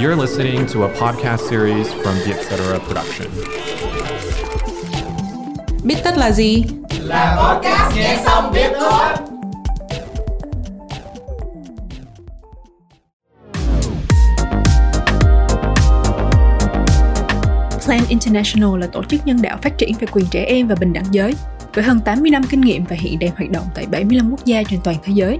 You're listening to a podcast series from the Etc. Production. Biết tất là gì? Là podcast nghe xong biết thôi. Plan International là tổ chức nhân đạo phát triển về quyền trẻ em và bình đẳng giới, với hơn 80 năm kinh nghiệm và hiện đang hoạt động tại 75 quốc gia trên toàn thế giới.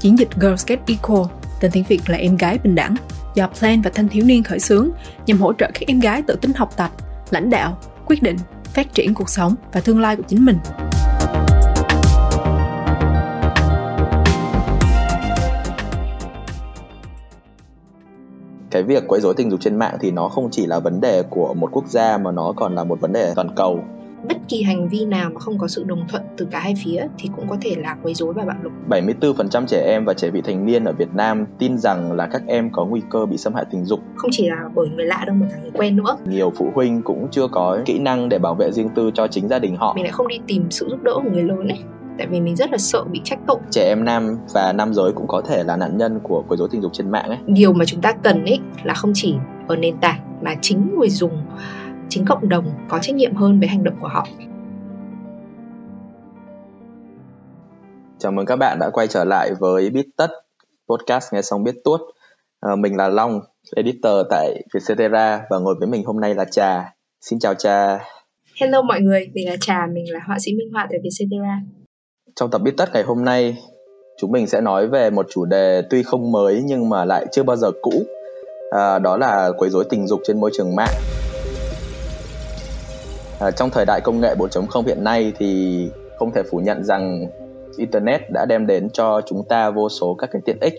Chiến dịch Girls Get Equal, tên tiếng Việt là Em gái bình đẳng, do Plan và thanh thiếu niên khởi xướng nhằm hỗ trợ các em gái tự tin học tập, lãnh đạo, quyết định, phát triển cuộc sống và tương lai của chính mình. cái việc quấy rối tình dục trên mạng thì nó không chỉ là vấn đề của một quốc gia mà nó còn là một vấn đề toàn cầu bất kỳ hành vi nào mà không có sự đồng thuận từ cả hai phía thì cũng có thể là quấy rối và bạo lực. 74% trẻ em và trẻ vị thành niên ở Việt Nam tin rằng là các em có nguy cơ bị xâm hại tình dục. Không chỉ là bởi người lạ đâu mà cả người quen nữa. Nhiều phụ huynh cũng chưa có kỹ năng để bảo vệ riêng tư cho chính gia đình họ. Mình lại không đi tìm sự giúp đỡ của người lớn ấy tại vì mình rất là sợ bị trách tội. Trẻ em nam và nam giới cũng có thể là nạn nhân của quấy rối tình dục trên mạng ấy. Điều mà chúng ta cần ấy là không chỉ ở nền tảng mà chính người dùng chính cộng đồng có trách nhiệm hơn với hành động của họ. Chào mừng các bạn đã quay trở lại với Biết Tất, podcast nghe xong biết tuốt. À, mình là Long, editor tại Vietcetera và ngồi với mình hôm nay là Trà. Xin chào Trà. Hello mọi người, mình là Trà, mình là họa sĩ minh họa tại Vietcetera. Trong tập Biết Tất ngày hôm nay, chúng mình sẽ nói về một chủ đề tuy không mới nhưng mà lại chưa bao giờ cũ. À, đó là quấy rối tình dục trên môi trường mạng. À, trong thời đại công nghệ 4.0 hiện nay thì không thể phủ nhận rằng internet đã đem đến cho chúng ta vô số các cái tiện ích.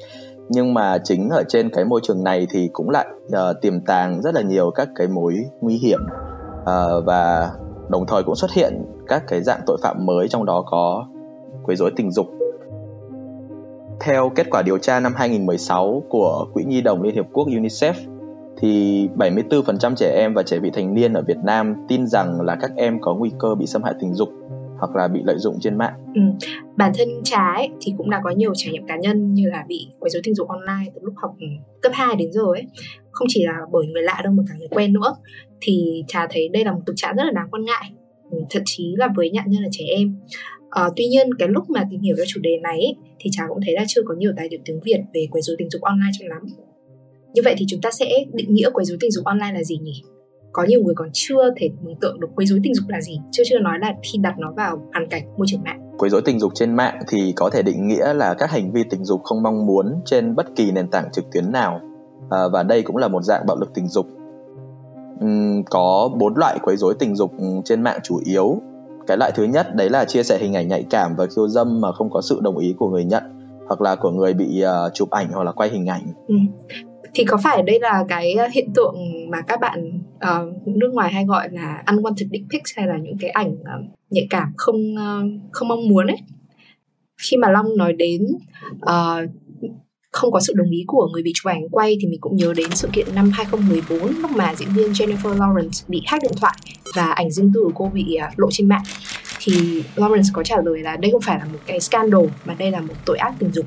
Nhưng mà chính ở trên cái môi trường này thì cũng lại uh, tiềm tàng rất là nhiều các cái mối nguy hiểm. Uh, và đồng thời cũng xuất hiện các cái dạng tội phạm mới trong đó có quấy rối tình dục. Theo kết quả điều tra năm 2016 của Quỹ Nhi đồng Liên Hiệp Quốc UNICEF thì 74% trẻ em và trẻ vị thành niên ở Việt Nam tin rằng là các em có nguy cơ bị xâm hại tình dục hoặc là bị lợi dụng trên mạng. Ừ. Bản thân Trà ấy thì cũng đã có nhiều trải nghiệm cá nhân như là bị quấy rối tình dục online từ lúc học ừ, cấp 2 đến giờ ấy. Không chỉ là bởi người lạ đâu mà cả người quen nữa. Thì Trà thấy đây là một thực trạng rất là đáng quan ngại. Ừ, thậm chí là với nạn nhân là trẻ em. À, tuy nhiên cái lúc mà tìm hiểu về chủ đề này ấy, thì Trà cũng thấy là chưa có nhiều tài liệu tiếng Việt về quấy rối tình dục online cho lắm. Như vậy thì chúng ta sẽ định nghĩa quấy rối tình dục online là gì nhỉ? có nhiều người còn chưa thể mường tượng được quấy rối tình dục là gì. Chưa chưa nói là khi đặt nó vào hoàn cảnh môi trường mạng. Quấy rối tình dục trên mạng thì có thể định nghĩa là các hành vi tình dục không mong muốn trên bất kỳ nền tảng trực tuyến nào. À, và đây cũng là một dạng bạo lực tình dục. Uhm, có bốn loại quấy rối tình dục trên mạng chủ yếu. Cái loại thứ nhất đấy là chia sẻ hình ảnh nhạy cảm và khiêu dâm mà không có sự đồng ý của người nhận hoặc là của người bị uh, chụp ảnh hoặc là quay hình ảnh. Ừ thì có phải đây là cái ờ, hiện tượng mà các bạn uh, nước ngoài hay gọi là unwanted dick pics hay là những cái ảnh uh, nhạy cảm không uh, không mong muốn ấy? Khi mà long nói đến uh, không có sự đồng ý của người bị chụp ảnh quay thì mình cũng nhớ đến sự kiện năm 2014 lúc mà diễn viên Jennifer Lawrence bị hack điện thoại và ảnh riêng tư của cô bị uh, lộ trên mạng. Thì Lawrence có trả lời là đây không phải là một cái scandal mà đây là một tội ác tình dục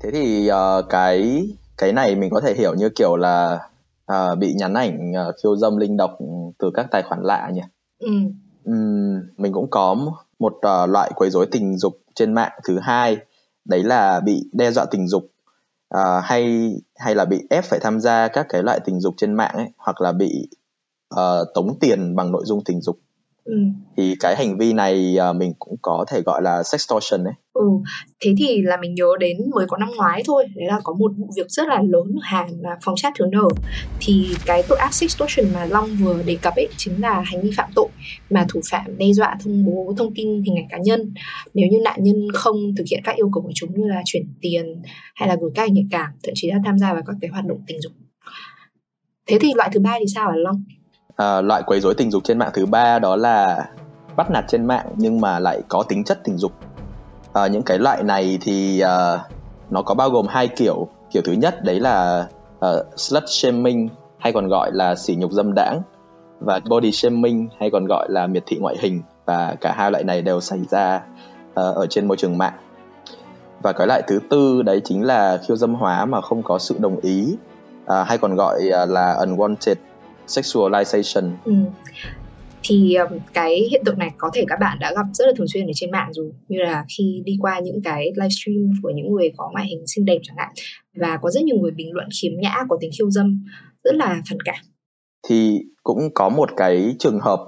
thế thì uh, cái cái này mình có thể hiểu như kiểu là uh, bị nhắn ảnh uh, khiêu dâm linh độc từ các tài khoản lạ nhỉ? Ừ. uhm, mình cũng có một uh, loại quấy rối tình dục trên mạng thứ hai. Đấy là bị đe dọa tình dục uh, hay hay là bị ép phải tham gia các cái loại tình dục trên mạng ấy hoặc là bị uh, tống tiền bằng nội dung tình dục Ừ. thì cái hành vi này uh, mình cũng có thể gọi là sextortion đấy. Ừ, thế thì là mình nhớ đến mới có năm ngoái thôi, đấy là có một vụ việc rất là lớn ở Hàn là phòng chat thiếu nở. Thì cái tội ác sextortion mà Long vừa đề cập ấy chính là hành vi phạm tội mà thủ phạm đe dọa thông bố thông tin hình ảnh cá nhân nếu như nạn nhân không thực hiện các yêu cầu của chúng như là chuyển tiền hay là gửi các ảnh nhạy cảm, thậm chí là tham gia vào các cái hoạt động tình dục. Thế thì loại thứ ba thì sao hả Long? À, loại quấy rối tình dục trên mạng thứ ba đó là bắt nạt trên mạng nhưng mà lại có tính chất tình dục. À, những cái loại này thì uh, nó có bao gồm hai kiểu. Kiểu thứ nhất đấy là uh, slut shaming hay còn gọi là sỉ nhục dâm đãng và body shaming hay còn gọi là miệt thị ngoại hình và cả hai loại này đều xảy ra uh, ở trên môi trường mạng. Và cái loại thứ tư đấy chính là khiêu dâm hóa mà không có sự đồng ý uh, hay còn gọi là unwanted sexualization ừ. thì um, cái hiện tượng này có thể các bạn đã gặp rất là thường xuyên ở trên mạng rồi. Như là khi đi qua những cái livestream của những người có ngoại hình xinh đẹp chẳng hạn và có rất nhiều người bình luận khiếm nhã có tính khiêu dâm rất là phản cảm. Thì cũng có một cái trường hợp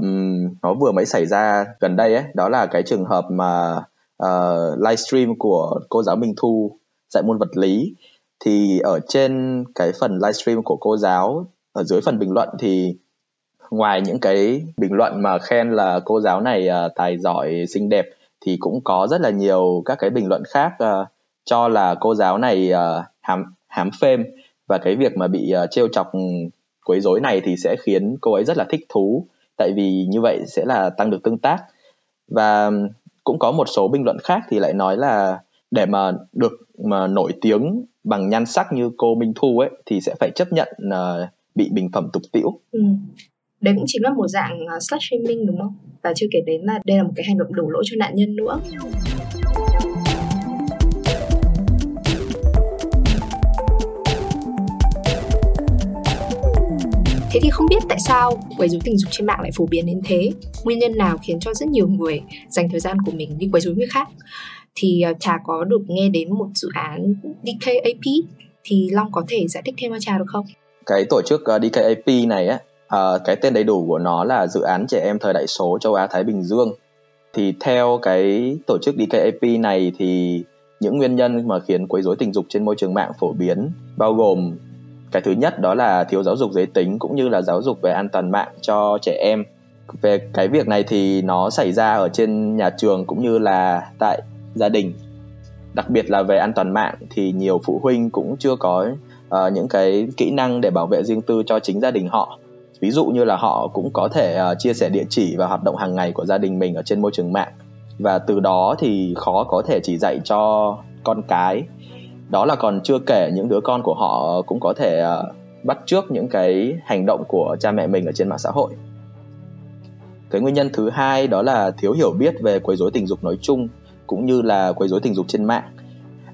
nó vừa mới xảy ra gần đây ấy đó là cái trường hợp mà uh, livestream của cô giáo Minh Thu dạy môn vật lý. Thì ở trên cái phần livestream của cô giáo ở dưới phần bình luận thì ngoài những cái bình luận mà khen là cô giáo này uh, tài giỏi xinh đẹp thì cũng có rất là nhiều các cái bình luận khác uh, cho là cô giáo này uh, hám hám phêm và cái việc mà bị uh, trêu chọc quấy rối này thì sẽ khiến cô ấy rất là thích thú. Tại vì như vậy sẽ là tăng được tương tác. Và cũng có một số bình luận khác thì lại nói là để mà được mà nổi tiếng bằng nhan sắc như cô Minh Thu ấy thì sẽ phải chấp nhận uh, bị bình phẩm tục tiễu, Ừ. Đấy cũng chính là một dạng à, slut shaming đúng không? Và chưa kể đến là đây là một cái hành động đổ lỗi cho nạn nhân nữa. Thế thì không biết tại sao quấy rối tình dục trên mạng lại phổ biến đến thế? Nguyên nhân nào khiến cho rất nhiều người dành thời gian của mình đi quấy rối người khác? Thì à, Trà có được nghe đến một dự án DKAP thì Long có thể giải thích thêm cho Trà được không? Cái tổ chức ờ, uh, DKAP này á, uh, cái tên đầy đủ của nó là dự án trẻ em thời đại số châu Á Thái Bình Dương. Thì theo cái tổ chức DKAP này thì những nguyên nhân mà khiến quấy rối tình dục trên môi trường mạng phổ biến bao gồm cái thứ nhất đó là thiếu giáo dục giới tính cũng như là giáo dục về an toàn mạng cho trẻ em về cái việc này thì nó xảy ra ở trên nhà trường cũng như là tại gia đình đặc biệt là về an toàn mạng thì nhiều phụ huynh cũng chưa có uh, những cái kỹ năng để bảo vệ riêng tư cho chính gia đình họ. Ví dụ như là họ cũng có thể uh, chia sẻ địa chỉ và hoạt động hàng ngày của gia đình mình ở trên môi trường mạng. Và từ đó thì khó có thể chỉ dạy cho con cái. Đó là còn chưa kể những đứa con của họ cũng có thể uh, bắt trước những cái hành động của cha mẹ mình ở trên mạng xã hội. Cái nguyên nhân thứ hai đó là thiếu hiểu biết về quấy rối tình dục nói chung cũng như là quấy rối tình dục trên mạng.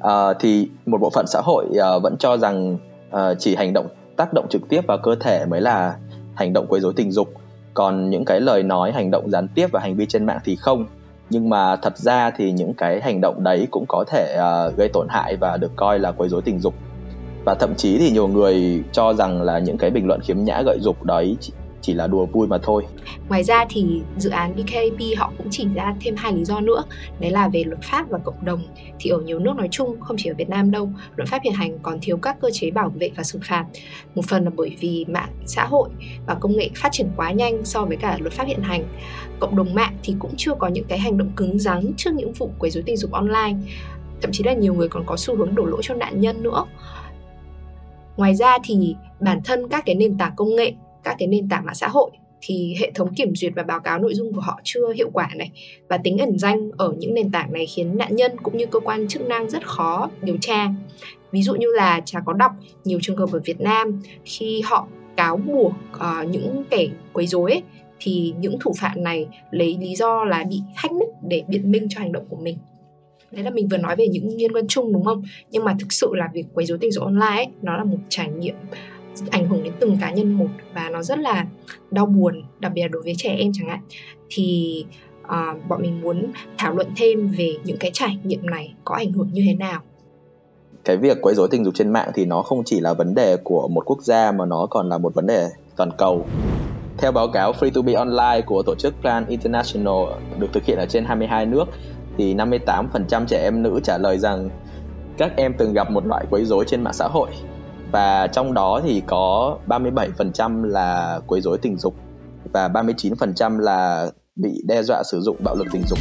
À, thì một bộ phận xã hội uh, vẫn cho rằng uh, chỉ hành động tác động trực tiếp vào cơ thể mới là hành động quấy rối tình dục. Còn những cái lời nói hành động gián tiếp và hành vi trên mạng thì không. Nhưng mà thật ra thì những cái hành động đấy cũng có thể uh, gây tổn hại và được coi là quấy rối tình dục. Và thậm chí thì nhiều người cho rằng là những cái bình luận khiếm nhã gợi dục đấy chỉ là đùa vui mà thôi. Ngoài ra thì dự án BKAP họ cũng chỉ ra thêm hai lý do nữa, đấy là về luật pháp và cộng đồng. Thì ở nhiều nước nói chung, không chỉ ở Việt Nam đâu, luật pháp hiện hành còn thiếu các cơ chế bảo vệ và xử phạt. Một phần là bởi vì mạng xã hội và công nghệ phát triển quá nhanh so với cả luật pháp hiện hành. Cộng đồng mạng thì cũng chưa có những cái hành động cứng rắn trước những vụ quấy rối tình dục online. Thậm chí là nhiều người còn có xu hướng đổ lỗi cho nạn nhân nữa. Ngoài ra thì bản thân các cái nền tảng công nghệ các cái nền tảng mạng xã hội thì hệ thống kiểm duyệt và báo cáo nội dung của họ chưa hiệu quả này. Và tính ẩn danh ở những nền tảng này khiến nạn nhân cũng như cơ quan chức năng rất khó điều tra. Ví dụ như là chả có đọc nhiều trường hợp ở Việt Nam khi họ cáo buộc uh, những kẻ quấy rối ấy, thì những thủ phạm này lấy lý do là bị hack nick để biện minh cho hành động của mình. Đấy là mình vừa nói về những liên quan chung đúng không? Nhưng mà thực sự là việc quấy rối tình dục online ấy, nó là một trải nghiệm ảnh hưởng đến từng cá nhân một và nó rất là đau buồn đặc biệt là đối với trẻ em chẳng hạn. Thì uh, bọn mình muốn thảo luận thêm về những cái trải nghiệm này có ảnh hưởng như thế nào. Cái việc quấy rối tình dục trên mạng thì nó không chỉ là vấn đề của một quốc gia mà nó còn là một vấn đề toàn cầu. Theo báo cáo Free to be Online của tổ chức Plan International được thực hiện ở trên 22 nước thì 58% trẻ em nữ trả lời rằng các em từng gặp một loại quấy rối trên mạng xã hội và trong đó thì có 37% là quấy rối tình dục và 39% là bị đe dọa sử dụng bạo lực tình dục.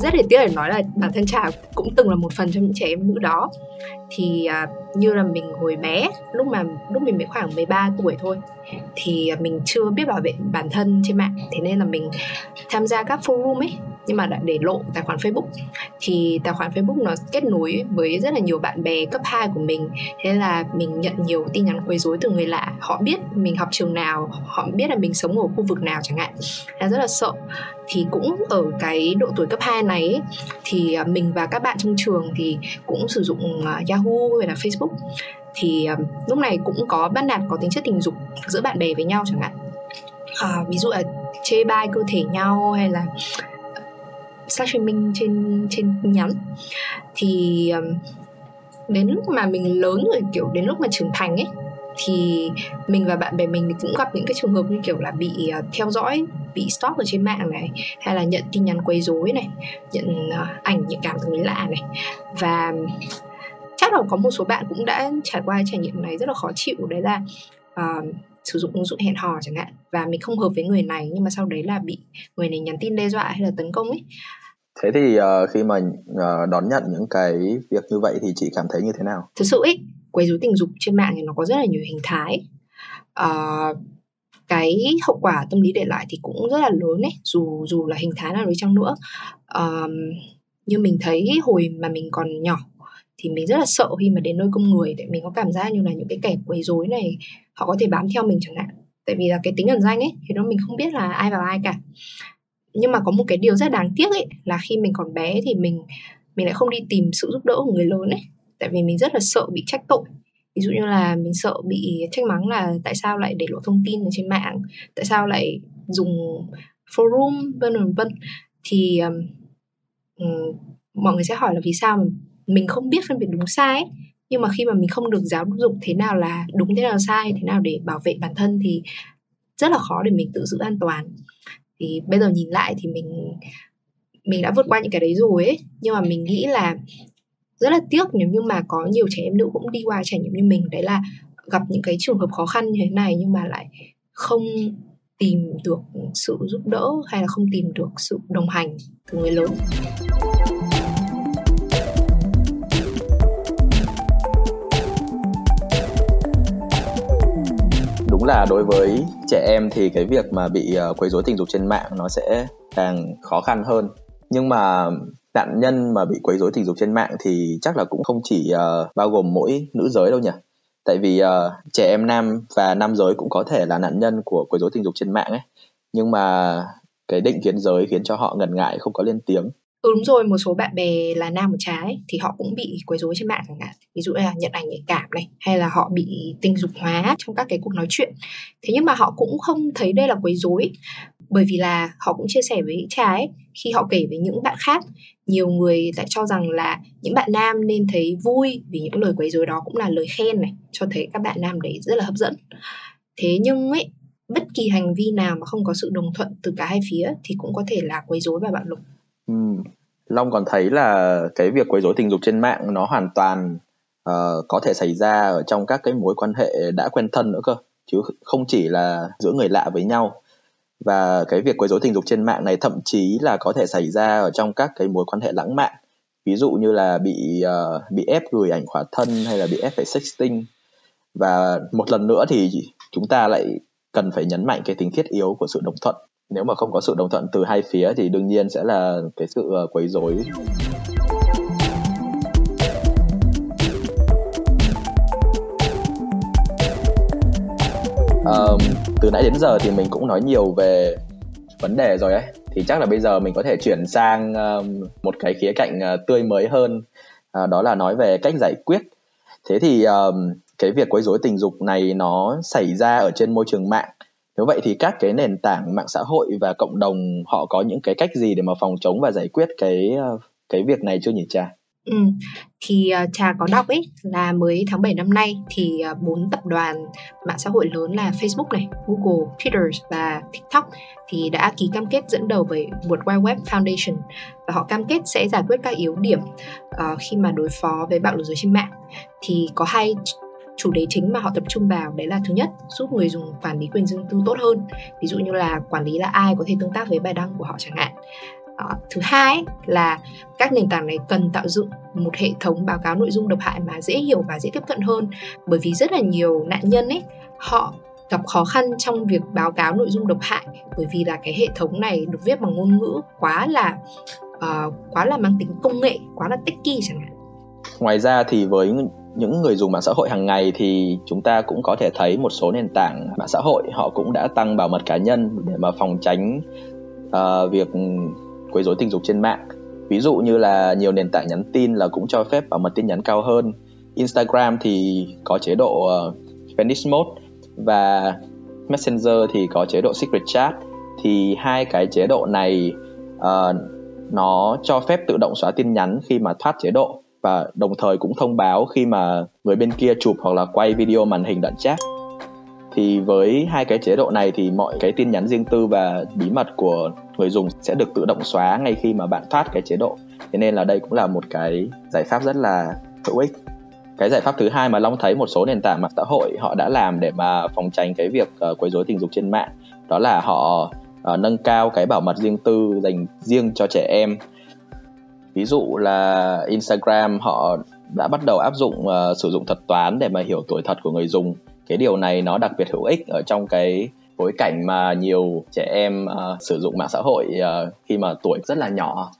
rất là tiếc để nói là bản thân trà cũng từng là một phần trong những trẻ em nữ đó thì à, như là mình hồi bé lúc mà lúc mình mới khoảng 13 tuổi thôi thì mình chưa biết bảo vệ bản thân trên mạng. Thế nên là mình tham gia các forum ấy nhưng mà đã để lộ tài khoản Facebook. Thì tài khoản Facebook nó kết nối với rất là nhiều bạn bè cấp 2 của mình. Thế là mình nhận nhiều tin nhắn quấy rối từ người lạ. Họ biết mình học trường nào họ biết là mình sống ở khu vực nào chẳng hạn. Là rất là sợ. Thì cũng ở cái độ tuổi cấp 2 này ấy, thì mình và các bạn trong trường thì cũng sử dụng à, Yahoo hay là Facebook thì um, lúc này cũng có bắt nạt có tính chất tình dục giữa bạn bè với nhau chẳng hạn. Uh, ví dụ là chê bai cơ thể nhau hay là sát streaming trên trên nhắn. Thì um, đến lúc mà mình lớn rồi kiểu đến lúc mà trưởng thành ấy thì mình và bạn bè mình thì cũng gặp những cái trường hợp như kiểu là bị uh, theo dõi bị stalk ở trên mạng này hay là nhận tin nhắn quấy rối này nhận uh, ảnh nhạy cảm từ người lạ này. Và chắc là có một số bạn cũng đã trải qua trải nghiệm này rất là khó chịu. Đấy là uh, sử dụng ứng dụng hẹn hò chẳng hạn và mình không hợp với người này nhưng mà sau đấy là bị người này nhắn tin đe dọa hay là tấn công ấy. Thế thì uh, khi mà uh, đón nhận những cái việc như vậy thì chị cảm thấy như thế nào? Thực sự ấy quấy rối tình dục trên mạng thì nó có rất là nhiều hình thái. Uh, cái hậu quả tâm lý để lại thì cũng rất là lớn ấy dù dù là hình thái nào đi chăng nữa. Uh, như mình thấy hồi mà mình còn nhỏ thì mình rất là sợ khi mà đến nơi công người để mình có cảm giác như là những cái kẻ quấy rối này họ có thể bám theo mình chẳng hạn. Tại vì là cái tính ẩn danh ấy thì nó mình không biết là ai vào ai cả. Nhưng mà có một cái điều rất đáng tiếc ấy là khi mình còn bé thì mình mình lại không đi tìm sự giúp đỡ của người lớn ấy. Tại vì mình rất là sợ bị trách tội. Ví dụ như là mình sợ bị trách mắng là tại sao lại để lộ thông tin ở trên mạng tại sao lại dùng forum vân vân thì um, mọi người sẽ hỏi là vì sao mình không biết phân biệt đúng sai ấy. nhưng mà khi mà mình không được giáo dục thế nào là đúng, thế nào là sai, thế nào để bảo vệ bản thân thì rất là khó để mình tự giữ an toàn. Thì bây giờ nhìn lại thì mình mình đã vượt qua những cái đấy rồi ấy. Nhưng mà mình nghĩ là rất là tiếc nếu như mà có nhiều trẻ em nữ cũng đi qua trải nghiệm như mình. Đấy là gặp những cái trường hợp khó khăn như thế này nhưng mà lại không tìm được sự giúp đỡ hay là không tìm được sự đồng hành từ người lớn. Là đối với trẻ em thì cái việc mà bị uh, quấy rối tình dục trên mạng nó sẽ càng khó khăn hơn. Nhưng mà nạn nhân mà bị quấy rối tình dục trên mạng thì chắc là cũng không chỉ uh, bao gồm mỗi nữ giới đâu nhỉ? Tại vì uh, trẻ em nam và nam giới cũng có thể là nạn nhân của quấy rối tình dục trên mạng ấy. Nhưng mà cái định kiến giới khiến cho họ ngần ngại không có lên tiếng. Ừ đúng rồi, một số bạn bè là nam một trái thì họ cũng bị quấy rối trên mạng chẳng hạn. Ví dụ là nhận ảnh nhạy cảm này hay là họ bị tình dục hóa trong các cái cuộc nói chuyện. Thế nhưng mà họ cũng không thấy đây là quấy rối bởi vì là họ cũng chia sẻ với trái khi họ kể với những bạn khác nhiều người lại cho rằng là những bạn nam nên thấy vui vì những lời quấy rối đó cũng là lời khen này cho thấy các bạn nam đấy rất là hấp dẫn thế nhưng ấy bất kỳ hành vi nào mà không có sự đồng thuận từ cả hai phía thì cũng có thể là quấy rối và bạo lực Ừ. Long còn thấy là cái việc quấy rối tình dục trên mạng nó hoàn toàn uh, có thể xảy ra ở trong các cái mối quan hệ đã quen thân nữa cơ chứ không chỉ là giữa người lạ với nhau. Và cái việc quấy rối tình dục trên mạng này thậm chí là có thể xảy ra ở trong các cái mối quan hệ lãng mạn. Ví dụ như là bị uh, bị ép gửi ảnh khỏa thân hay là bị ép phải sexting. Và một lần nữa thì chúng ta lại cần phải nhấn mạnh cái tính thiết yếu của sự đồng thuận nếu mà không có sự đồng thuận từ hai phía thì đương nhiên sẽ là cái sự ờ, quấy rối. Um, từ nãy đến giờ thì mình cũng nói nhiều về vấn đề rồi ấy. Thì chắc là bây giờ mình có thể chuyển sang um, một cái khía cạnh uh, tươi mới hơn uh, đó là nói về cách giải quyết. Thế thì um, cái việc quấy rối tình dục này nó xảy ra ở trên môi trường mạng nếu vậy thì các cái nền tảng mạng xã hội và cộng đồng họ có những cái cách gì để mà phòng chống và giải quyết cái ờ, cái việc này chưa nhỉ cha? Ừ, thì ờ, uh, trà có đọc ấy là mới tháng 7 năm nay thì ờ, bốn uh, tập đoàn mạng xã hội lớn là Facebook này, Google, Twitter và TikTok thì đã ký cam kết dẫn đầu với World Wide Web Foundation và họ cam kết sẽ giải quyết các yếu điểm uh, khi mà đối phó với bạo lực giới trên mạng. Thì có hai chủ đề chính mà họ tập trung vào đấy là thứ nhất giúp người dùng quản lý quyền riêng tư tốt hơn. Ví dụ như là quản lý là ai có thể tương tác với bài đăng của họ chẳng hạn. À, thứ hai là các nền tảng này cần tạo dựng một hệ thống báo cáo nội dung độc hại mà dễ hiểu và dễ tiếp cận hơn. Bởi vì rất là nhiều nạn nhân ấy họ gặp khó khăn trong việc báo cáo nội dung độc hại. Bởi vì là cái hệ thống này được viết bằng ngôn ngữ quá là uh, quá là mang tính công nghệ quá là techy chẳng hạn. Ngoài ra thì với những người dùng mạng xã hội hàng ngày thì chúng ta cũng có thể thấy một số nền tảng mạng xã hội họ cũng đã tăng bảo mật cá nhân để mà phòng tránh uh, việc quấy rối tình dục trên mạng. Ví dụ như là nhiều nền tảng nhắn tin là cũng cho phép bảo mật tin nhắn cao hơn. Instagram thì có chế độ ờ, uh, Vanish Mode và Messenger thì có chế độ Secret Chat. Thì hai cái chế độ này uh, nó cho phép tự động xóa tin nhắn khi mà thoát chế độ và đồng thời cũng thông báo khi mà người bên kia chụp hoặc là quay video màn hình đoạn chat. Thì với hai cái chế độ này thì mọi cái tin nhắn riêng tư và bí mật của người dùng sẽ được tự động xóa ngay khi mà bạn thoát cái chế độ. Thế nên là đây cũng là một cái giải pháp rất là hữu ích. Cái giải pháp thứ hai mà long thấy một số nền tảng mạng xã hội họ đã làm để mà phòng tránh cái việc uh, quấy rối tình dục trên mạng đó là họ uh, nâng cao cái bảo mật riêng tư dành riêng cho trẻ em ví dụ là Instagram họ đã bắt đầu áp dụng uh, sử dụng thuật toán để mà hiểu tuổi thật của người dùng. Cái điều này nó đặc biệt hữu ích ở trong cái bối cảnh mà nhiều trẻ em uh, sử dụng mạng xã hội uh, khi mà tuổi rất là nhỏ.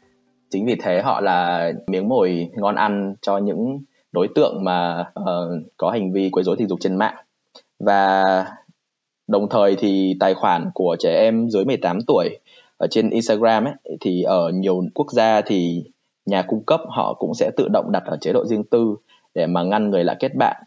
Chính vì thế họ là miếng mồi ngon ăn cho những đối tượng mà uh, có hành vi quấy rối tình dục trên mạng. Và đồng thời thì tài khoản của trẻ em dưới 18 tuổi ở trên Instagram ấy thì ở nhiều quốc gia thì nhà cung cấp họ cũng sẽ tự động đặt ở chế độ riêng tư để mà ngăn người lạ kết bạn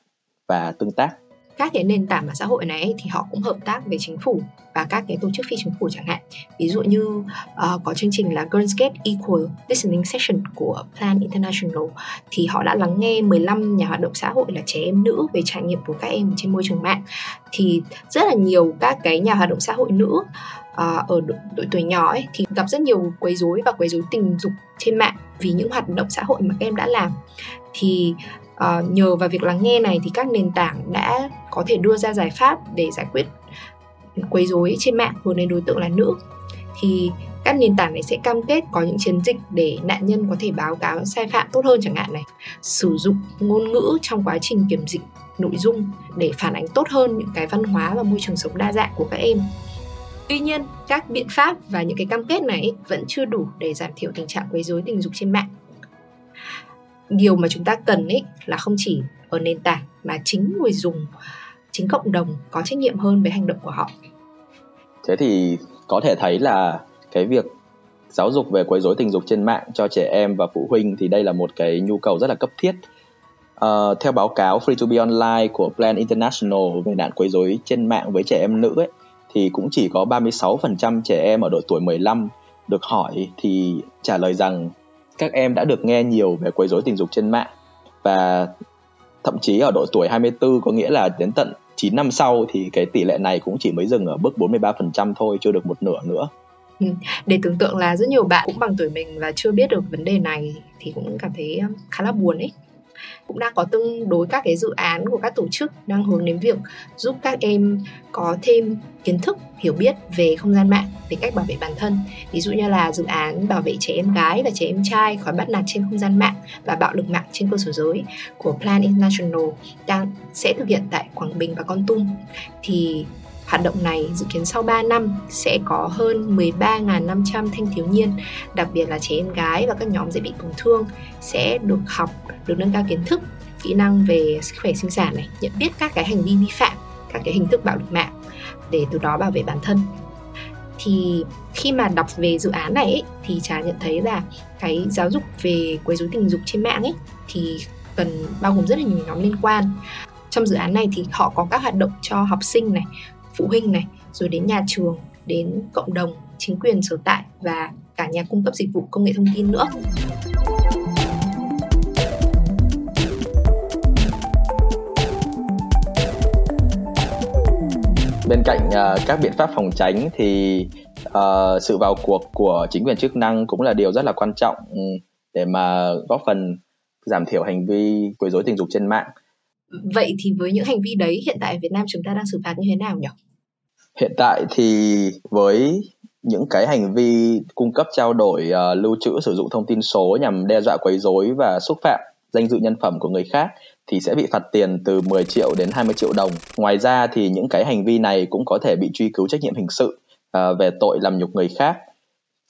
và tương tác các cái nền tảng mạng xã hội này thì họ cũng hợp tác với chính phủ và các cái tổ chức phi chính phủ chẳng hạn. Ví dụ như uh, có chương trình là Girls Get Equal Listening Session của Plan International thì họ đã lắng nghe 15 nhà hoạt động xã hội là trẻ em nữ về trải nghiệm của các em trên môi trường mạng. Thì rất là nhiều các cái nhà hoạt động xã hội nữ uh, ở độ, độ tuổi nhỏ ấy, thì gặp rất nhiều quấy rối và quấy rối tình dục trên mạng vì những hoạt động xã hội mà các em đã làm. Thì à, nhờ vào việc lắng nghe này thì các nền tảng đã có thể đưa ra giải pháp để giải quyết quấy rối trên mạng hướng đến đối tượng là nữ. Thì các nền tảng này sẽ cam kết có những chiến dịch để nạn nhân có thể báo cáo sai phạm tốt hơn chẳng hạn này. Sử dụng ngôn ngữ trong quá trình kiểm dịch nội dung để phản ánh tốt hơn những cái văn hóa và môi trường sống đa dạng của các em. Tuy nhiên, các biện pháp và những cái cam kết này vẫn chưa đủ để giảm thiểu tình trạng quấy rối tình dục trên mạng điều mà chúng ta cần ấy là không chỉ ở nền tảng mà chính người dùng chính cộng đồng có trách nhiệm hơn với hành động của họ. Thế thì có thể thấy là cái việc giáo dục về quấy rối tình dục trên mạng cho trẻ em và phụ huynh thì đây là một cái nhu cầu rất là cấp thiết. Uh, theo báo cáo Free to be Online của Plan International về nạn quấy rối trên mạng với trẻ em nữ ấy, thì cũng chỉ có 36% trẻ em ở độ tuổi 15 được hỏi thì trả lời rằng các em đã được nghe nhiều về quấy rối tình dục trên mạng và thậm chí ở độ tuổi 24 có nghĩa là đến tận 9 năm sau thì cái tỷ lệ này cũng chỉ mới dừng ở mức 43% thôi, chưa được một nửa nữa. Ừ. Để tưởng tượng là rất nhiều bạn cũng bằng tuổi mình và chưa biết được vấn đề này thì cũng cảm thấy um, khá là buồn ấy cũng đang có tương đối các cái dự án của các tổ chức đang hướng đến việc giúp các em có thêm kiến thức, hiểu biết về không gian mạng, về cách bảo vệ bản thân. Ví dụ như là dự án bảo vệ trẻ em gái và trẻ em trai khỏi bắt nạt trên không gian mạng và bạo lực mạng trên cơ sở giới của Plan International đang sẽ thực hiện tại Quảng Bình và Con Tum. Thì Hoạt động này dự kiến sau 3 năm sẽ có hơn 13.500 thanh thiếu niên, đặc biệt là trẻ em gái và các nhóm dễ bị tổn thương sẽ được học, được nâng cao kiến thức, kỹ năng về sức khỏe sinh sản này, nhận biết các cái hành vi vi phạm, các cái hình thức bạo lực mạng để từ đó bảo vệ bản thân. Thì khi mà đọc về dự án này ấy, thì trà nhận thấy là cái giáo dục về quấy rối tình dục trên mạng ấy thì cần bao gồm rất là nhiều nhóm liên quan. Trong dự án này thì họ có các hoạt động cho học sinh này phụ huynh này rồi đến nhà trường đến cộng đồng chính quyền sở tại và cả nhà cung cấp dịch vụ công nghệ thông tin nữa. Bên cạnh uh, các biện pháp phòng tránh thì uh, sự vào cuộc của chính quyền chức năng cũng là điều rất là quan trọng ừ, để mà góp phần giảm thiểu hành vi quấy rối tình dục trên mạng. Vậy thì với những hành vi đấy hiện tại ở Việt Nam chúng ta đang xử phạt như thế nào nhỉ? Hiện tại thì với những cái hành vi cung cấp trao đổi uh, lưu trữ sử dụng thông tin số nhằm đe dọa quấy rối và xúc phạm danh dự nhân phẩm của người khác thì sẽ bị phạt tiền từ 10 triệu đến 20 triệu đồng. Ngoài ra thì những cái hành vi này cũng có thể bị truy cứu trách nhiệm hình sự uh, về tội làm nhục người khác.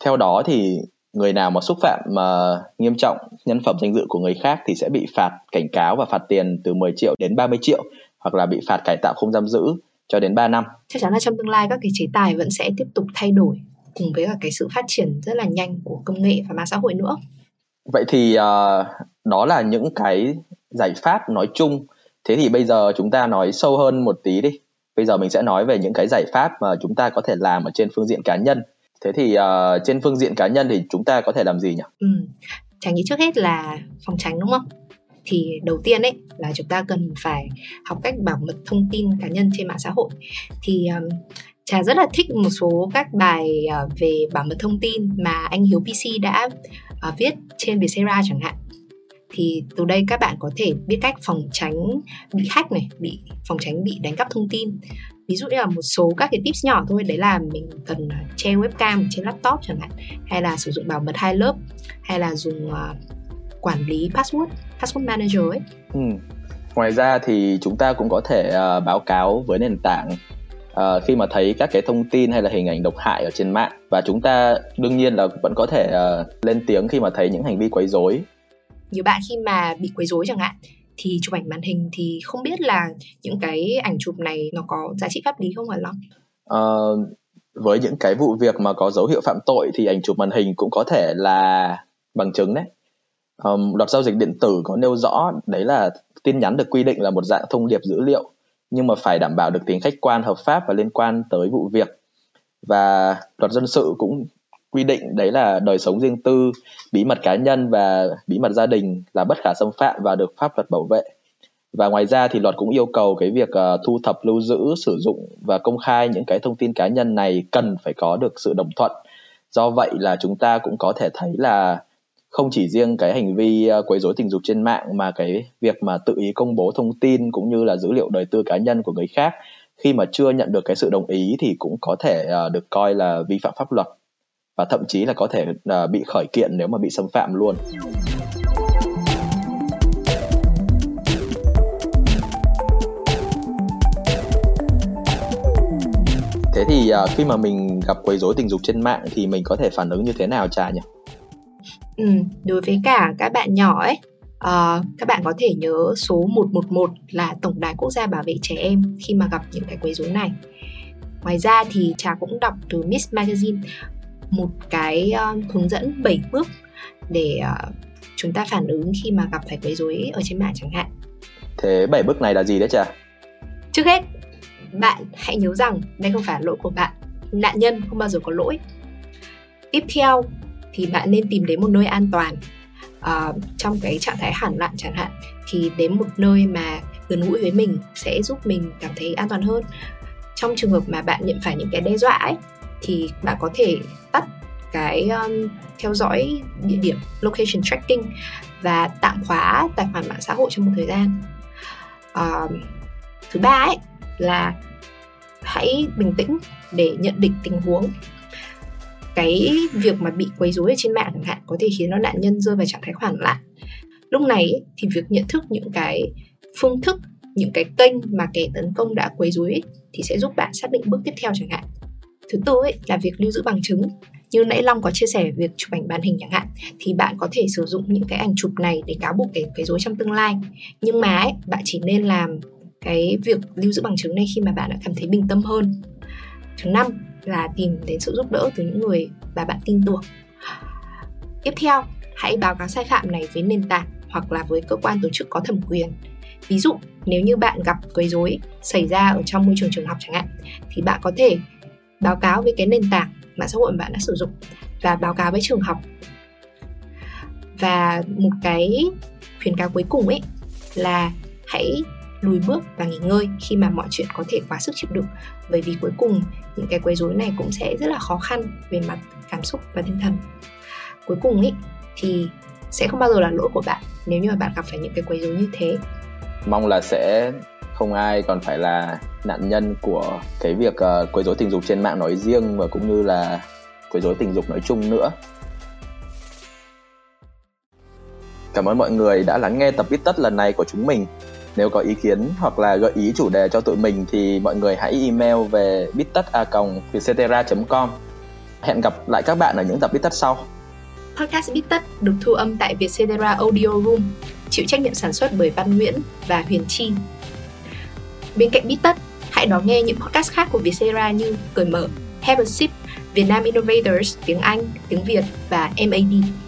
Theo đó thì người nào mà xúc phạm mà nghiêm trọng nhân phẩm danh dự của người khác thì sẽ bị phạt cảnh cáo và phạt tiền từ 10 triệu đến 30 triệu hoặc là bị phạt cải tạo không giam giữ cho đến 3 năm. Chắc chắn là trong tương lai các cái chế tài vẫn sẽ tiếp tục thay đổi cùng với cả cái sự phát triển rất là nhanh của công nghệ và mạng xã hội nữa. Vậy thì uh, đó là những cái giải pháp nói chung. Thế thì bây giờ chúng ta nói sâu hơn một tí đi. Bây giờ mình sẽ nói về những cái giải pháp mà chúng ta có thể làm ở trên phương diện cá nhân thế thì uh, trên phương diện cá nhân thì chúng ta có thể làm gì nhỉ? Ừ. chẳng nghĩ trước hết là phòng tránh đúng không? Thì đầu tiên ấy là chúng ta cần phải học cách bảo mật thông tin cá nhân trên mạng xã hội. Thì um, trà rất là thích một số các bài uh, về bảo mật thông tin mà anh hiếu pc đã uh, viết trên vietcetera chẳng hạn. Thì từ đây các bạn có thể biết cách phòng tránh bị hack này bị phòng tránh bị đánh cắp thông tin ví dụ như là một số các cái tips nhỏ thôi đấy là mình cần che webcam trên laptop chẳng hạn hay là sử dụng bảo mật hai lớp hay là dùng uh, quản lý password password manager ấy. Ừ. ngoài ra thì chúng ta cũng có thể uh, báo cáo với nền tảng uh, khi mà thấy các cái thông tin hay là hình ảnh độc hại ở trên mạng. Và chúng ta đương nhiên là vẫn có thể uh, lên tiếng khi mà thấy những hành vi quấy rối. Nhiều bạn khi mà bị quấy rối chẳng hạn thì chụp ảnh màn hình thì không biết là những cái ảnh chụp này nó có giá trị pháp lý không hả Long? À, với những cái vụ việc mà có dấu hiệu phạm tội thì ảnh chụp màn hình cũng có thể là bằng chứng đấy. Um, luật giao dịch điện tử có nêu rõ đấy là tin nhắn được quy định là một dạng thông điệp dữ liệu nhưng mà phải đảm bảo được tính khách quan hợp pháp và liên quan tới vụ việc và luật dân sự cũng quy định đấy là đời sống riêng tư bí mật cá nhân và bí mật gia đình là bất khả xâm phạm và được pháp luật bảo vệ. Và ngoài ra thì luật cũng yêu cầu cái việc uh, thu thập lưu giữ sử dụng và công khai những cái thông tin cá nhân này cần phải có được sự đồng thuận. Do vậy là chúng ta cũng có thể thấy là không chỉ riêng cái hành vi ờ, quấy rối tình dục trên mạng mà cái việc mà tự ý công bố thông tin cũng như là dữ liệu đời tư cá nhân của người khác khi mà chưa nhận được cái sự đồng ý thì cũng có thể ờ, được coi là vi phạm pháp luật và thậm chí là có thể uh, bị khởi kiện nếu mà bị xâm phạm luôn. Thế thì uh, khi mà mình gặp quấy rối tình dục trên mạng thì mình có thể phản ứng như thế nào Trà nhỉ? Ừ, đối với cả các bạn nhỏ ấy, uh, các bạn có thể nhớ số 111 là Tổng đài Quốc gia Bảo vệ Trẻ Em khi mà gặp những cái quấy rối này. Ngoài ra thì Trà cũng đọc từ Miss Magazine một cái uh, hướng dẫn 7 bước để uh, chúng ta phản ứng khi mà gặp phải quấy rối ở trên mạng chẳng hạn. Thế 7 bước này là gì đấy chả? Trước hết, bạn hãy nhớ rằng đây không phải lỗi của bạn. Nạn nhân không bao giờ có lỗi. Tiếp theo thì bạn nên tìm đến một nơi an toàn. Uh, trong cái trạng thái hẳn loạn chẳng hạn thì đến một nơi mà gần gũi với mình sẽ giúp mình cảm thấy an toàn hơn trong trường hợp mà bạn nhận phải những cái đe dọa ấy thì bạn có thể tắt cái um, theo dõi địa điểm location tracking và tạm khóa tài khoản mạng xã hội trong một thời gian. Uh, thứ ba ấy là hãy bình tĩnh để nhận định tình huống. Cái việc mà bị quấy rối ở trên mạng chẳng hạn có thể khiến nó nạn nhân rơi vào trạng thái hoảng loạn. Lúc này thì việc nhận thức những cái phương thức những cái kênh mà kẻ tấn công đã quấy rối thì sẽ giúp bạn xác định bước tiếp theo chẳng hạn thứ tư ấy là việc lưu giữ bằng chứng. Như nãy Long có chia sẻ việc chụp ảnh màn hình chẳng hạn thì bạn có thể sử dụng những cái ảnh chụp này để cáo buộc cái quấy rối trong tương lai. Nhưng mà ấy, bạn chỉ nên làm cái việc lưu giữ bằng chứng này khi mà bạn đã cảm thấy bình tâm hơn. Thứ năm là tìm đến sự giúp đỡ từ những người mà bạn tin tưởng. Tiếp theo hãy báo cáo sai phạm này với nền tảng hoặc là với cơ quan tổ chức có thẩm quyền. Ví dụ nếu như bạn gặp quấy rối xảy ra ở trong môi trường trường học chẳng hạn thì bạn có thể báo cáo với cái nền tảng mạng xã hội mà bạn đã sử dụng và báo cáo với trường học. Và một cái khuyến cáo cuối cùng ấy là hãy lùi bước và nghỉ ngơi khi mà mọi chuyện có thể quá sức chịu đựng. Bởi vì cuối cùng những cái quấy rối này cũng sẽ rất là khó khăn về mặt cảm xúc và tinh thần. Cuối cùng ấy thì sẽ không bao giờ là lỗi của bạn nếu như mà bạn gặp phải những cái quấy rối như thế. Mong là sẽ không ai còn phải là nạn nhân của cái việc uh, quấy rối tình dục trên mạng nói riêng và cũng như là quấy rối tình dục nói chung nữa Cảm ơn mọi người đã lắng nghe tập viết tất lần này của chúng mình. nếu có ý kiến hoặc là gợi ý chủ đề cho tụi mình thì mọi người hãy email về bittất.vietcetera.com Hẹn gặp lại các bạn ở những tập viết Tất sau. Podcast Bít Tất được thu âm tại Vietcetera Audio Room, chịu trách nhiệm sản xuất bởi Văn Nguyễn và Huyền Chi. Bên cạnh Bít Tất, hãy đón nghe những podcast khác của Vietcetera như Cởi Mở, Have a Sip, Vietnam Innovators, tiếng Anh, tiếng Việt và MAD.